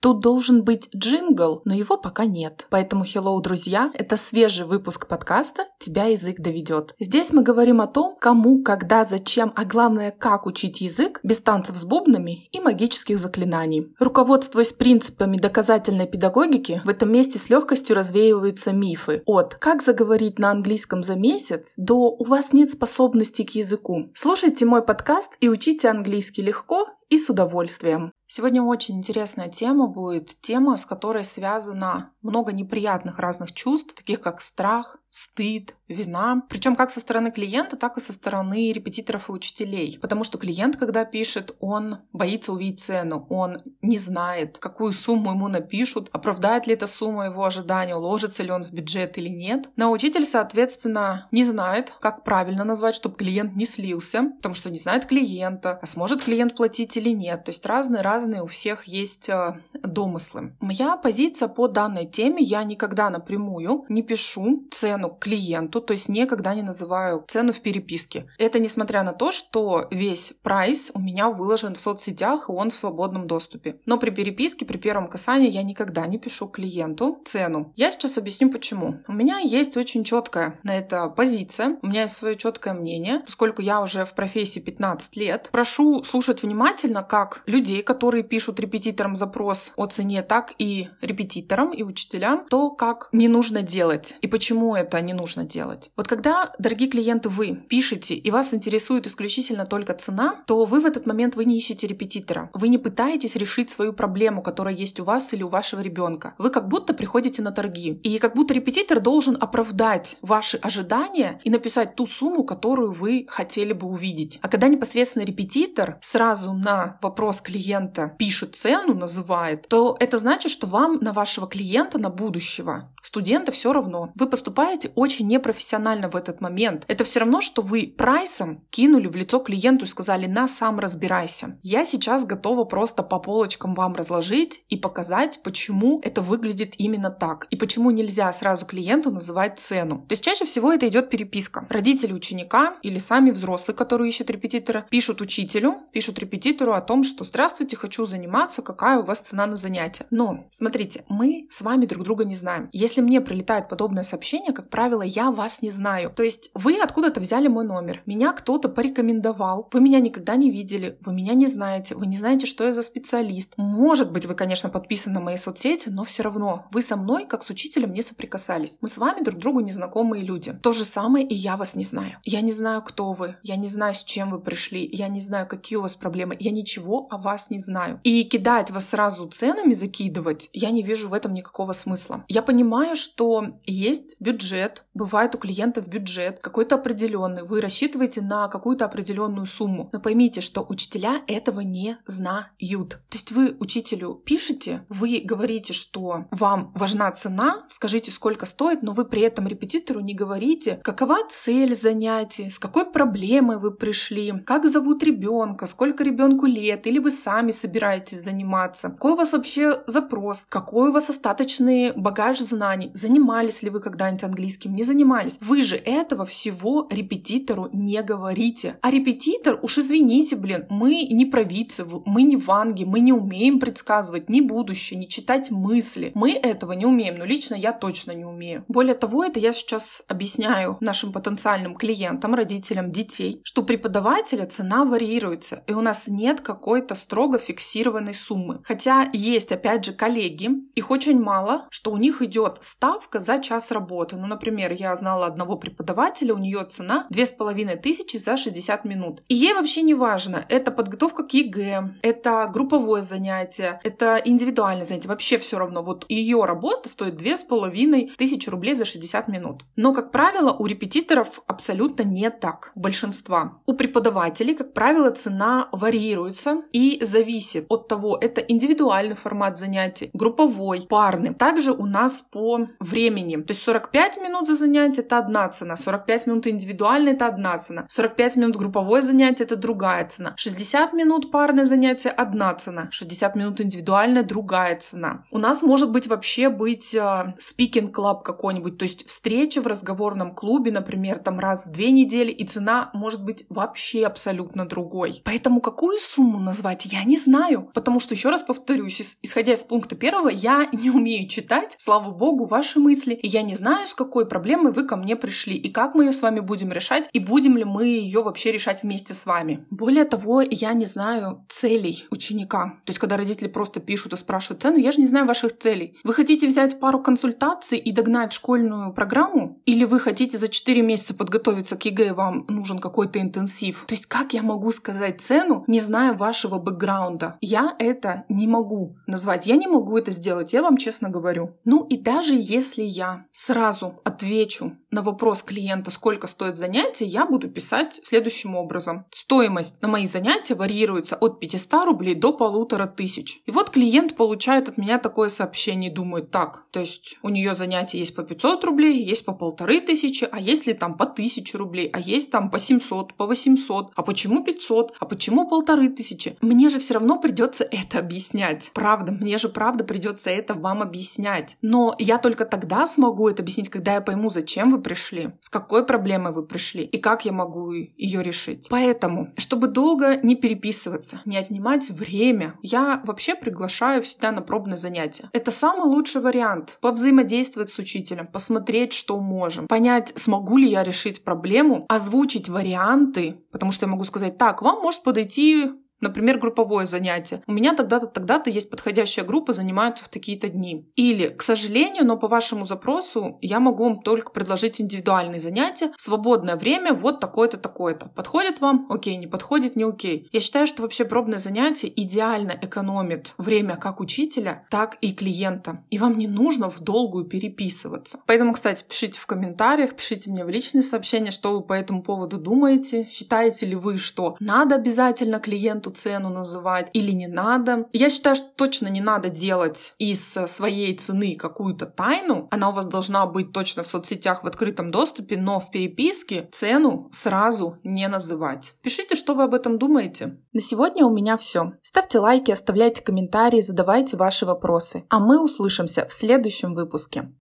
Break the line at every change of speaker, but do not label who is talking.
Тут должен быть джингл, но его пока нет. Поэтому, hello, друзья, это свежий выпуск подкаста «Тебя язык доведет». Здесь мы говорим о том, кому, когда, зачем, а главное, как учить язык без танцев с бубнами и магических заклинаний. Руководствуясь принципами доказательной педагогики, в этом месте с легкостью развеиваются мифы от «как заговорить на английском за месяц» до «у вас нет способностей к языку». Слушайте мой подкаст и учите английский легко и с удовольствием. Сегодня очень интересная тема будет, тема, с которой связано много неприятных разных чувств, таких как страх, стыд, вина. Причем как со стороны клиента, так и со стороны репетиторов и учителей. Потому что клиент, когда пишет, он боится увидеть цену, он не знает, какую сумму ему напишут, оправдает ли эта сумма его ожидания, уложится ли он в бюджет или нет. Но учитель, соответственно, не знает, как правильно назвать, чтобы клиент не слился, потому что не знает клиента, а сможет клиент платить или нет. То есть разные-разные у всех есть э, домыслы. Моя позиция по данной теме, я никогда напрямую не пишу цену клиенту, то есть никогда не называю цену в переписке. Это несмотря на то, что весь прайс у меня выложен в соцсетях, и он в свободном доступе. Но при переписке, при первом касании я никогда не пишу клиенту цену. Я сейчас объясню почему. У меня есть очень четкая на это позиция, у меня есть свое четкое мнение, поскольку я уже в профессии 15 лет. Прошу слушать внимательно как людей, которые пишут репетиторам запрос о цене, так и репетиторам и учителям, то, как не нужно делать и почему это не нужно делать. Вот когда, дорогие клиенты, вы пишете и вас интересует исключительно только цена, то вы в этот момент вы не ищете репетитора. Вы не пытаетесь решить свою проблему, которая есть у вас или у вашего ребенка. Вы как будто приходите на торги. И как будто репетитор должен оправдать ваши ожидания и написать ту сумму, которую вы хотели бы увидеть. А когда непосредственно репетитор сразу на вопрос клиента пишет цену, называет, то это значит, что вам на вашего клиента, на будущего студента все равно. Вы поступаете очень непрофессионально в этот момент. Это все равно, что вы прайсом кинули в лицо клиенту и сказали «на, сам разбирайся». Я сейчас готова просто по полочкам вам разложить и показать, почему это выглядит именно так и почему нельзя сразу клиенту называть цену. То есть чаще всего это идет переписка. Родители ученика или сами взрослые, которые ищут репетитора, пишут учителю, пишут репетитору о том, что «здравствуйте, хочу заниматься, какая у вас цена на занятие». Но, смотрите, мы с вами друг друга не знаем. Если мне прилетает подобное сообщение, как правило, я вас не знаю. То есть вы откуда-то взяли мой номер, меня кто-то порекомендовал, вы меня никогда не видели, вы меня не знаете, вы не знаете, что я за специалист. Может быть, вы, конечно, подписаны на мои соцсети, но все равно вы со мной, как с учителем, не соприкасались. Мы с вами друг другу незнакомые люди. То же самое и я вас не знаю. Я не знаю, кто вы, я не знаю, с чем вы пришли, я не знаю, какие у вас проблемы, я ничего о вас не знаю. И кидать вас сразу ценами закидывать, я не вижу в этом никакого смысла. Я понимаю, что есть бюджет, бывает у клиентов бюджет какой-то определенный, вы рассчитываете на какую-то определенную сумму. Но поймите, что учителя этого не знают. То есть вы учителю пишете, вы говорите, что вам важна цена, скажите, сколько стоит, но вы при этом репетитору не говорите, какова цель занятия, с какой проблемой вы пришли, как зовут ребенка, сколько ребенку лет, или вы сами собираетесь заниматься, какой у вас вообще запрос, какой у вас остаточный багаж знаний, занимались ли вы когда-нибудь английским, не занимались. Вы же этого всего репетитору не говорите. А репетитор, уж извините, блин, мы не провидцы, мы не ванги, мы не умеем предсказывать ни будущее, ни читать мысли. Мы этого не умеем, но лично я точно не умею. Более того, это я сейчас объясняю нашим потенциальным клиентам, родителям детей, что преподавателя цена варьируется, и у нас нет какой-то строго фиксированной суммы. Хотя есть, опять же, коллеги, их очень мало, что у них идет ставка за час работы. Ну, например, я знала одного преподавателя, у нее цена тысячи за 60 минут. И ей вообще не важно, это подготовка к ЕГЭ, это групповое занятие, это индивидуальное занятие, вообще все равно. Вот ее работа стоит тысячи рублей за 60 минут. Но, как правило, у репетиторов абсолютно не так, большинства. У преподавателей, как правило, цена варьируется и зависит от того, это индивидуальный формат занятий, групповой, парный. Также у нас по времени. То есть 45 минут за занятие – это одна цена, 45 минут индивидуально – это одна цена, 45 минут групповое занятие – это другая цена, 60 минут парное занятие – одна цена, 60 минут индивидуальное – другая цена. У нас может быть вообще быть спикинг клаб какой-нибудь, то есть встреча в разговорном клубе, например, там раз в две недели, и цена может быть вообще абсолютно другой. Поэтому какую сумму назвать, я не знаю. Потому что, еще раз повторюсь, исходя из пункта первого, я не умею читать, слава богу, ваши мысли, и я не знаю, с какой проблемой вы ко мне пришли, и как мы ее с вами будем решать, и будем ли мы ее вообще решать вместе с вами. Более того, я не знаю целей ученика. То есть, когда родители просто пишут и спрашивают цену, я же не знаю ваших целей. Вы хотите взять пару консультаций и догнать школьную программу? Или вы хотите за 4 месяца подготовиться к ЕГЭ, вам нужен какой-то интенсив? То есть, как я могу сказать цену, не зная вашего бэкграунда? Я это не могу назвать. Я не могу это сделать, я вам честно говорю. Ну и даже если я сразу отвечу на вопрос клиента, сколько стоит занятие, я буду писать следующим образом. Стоимость на мои занятия варьируется от 500 рублей до полутора тысяч. И вот клиент получает от меня такое сообщение думает, так, то есть у нее занятия есть по 500 рублей, есть по полторы тысячи, а есть ли там по 1000 рублей, а есть там по 700, по 800, а почему 500, а почему полторы тысячи? Мне же все равно придется это объяснять. Правда, мне же правда придется это вам объяснять. Но я только тогда смогу это объяснить, когда я пойму, зачем вы пришли, с какой проблемой вы пришли и как я могу ее решить. Поэтому, чтобы долго не переписываться, не отнимать время, я вообще приглашаю всегда на пробное занятие. Это самый лучший вариант. Повзаимодействовать с учителем, посмотреть, что можем, понять, смогу ли я решить проблему, озвучить варианты, потому что я могу сказать, так, вам может подойти Например, групповое занятие. У меня тогда-то, тогда-то есть подходящая группа, занимаются в такие-то дни. Или, к сожалению, но по вашему запросу я могу вам только предложить индивидуальные занятия. Свободное время вот такое-то, такое-то. Подходит вам? Окей, не подходит? Не окей. Я считаю, что вообще пробное занятие идеально экономит время как учителя, так и клиента. И вам не нужно в долгую переписываться. Поэтому, кстати, пишите в комментариях, пишите мне в личные сообщения, что вы по этому поводу думаете. Считаете ли вы, что надо обязательно клиенту эту цену называть или не надо. Я считаю, что точно не надо делать из своей цены какую-то тайну. Она у вас должна быть точно в соцсетях в открытом доступе, но в переписке цену сразу не называть. Пишите, что вы об этом думаете.
На сегодня у меня все. Ставьте лайки, оставляйте комментарии, задавайте ваши вопросы. А мы услышимся в следующем выпуске.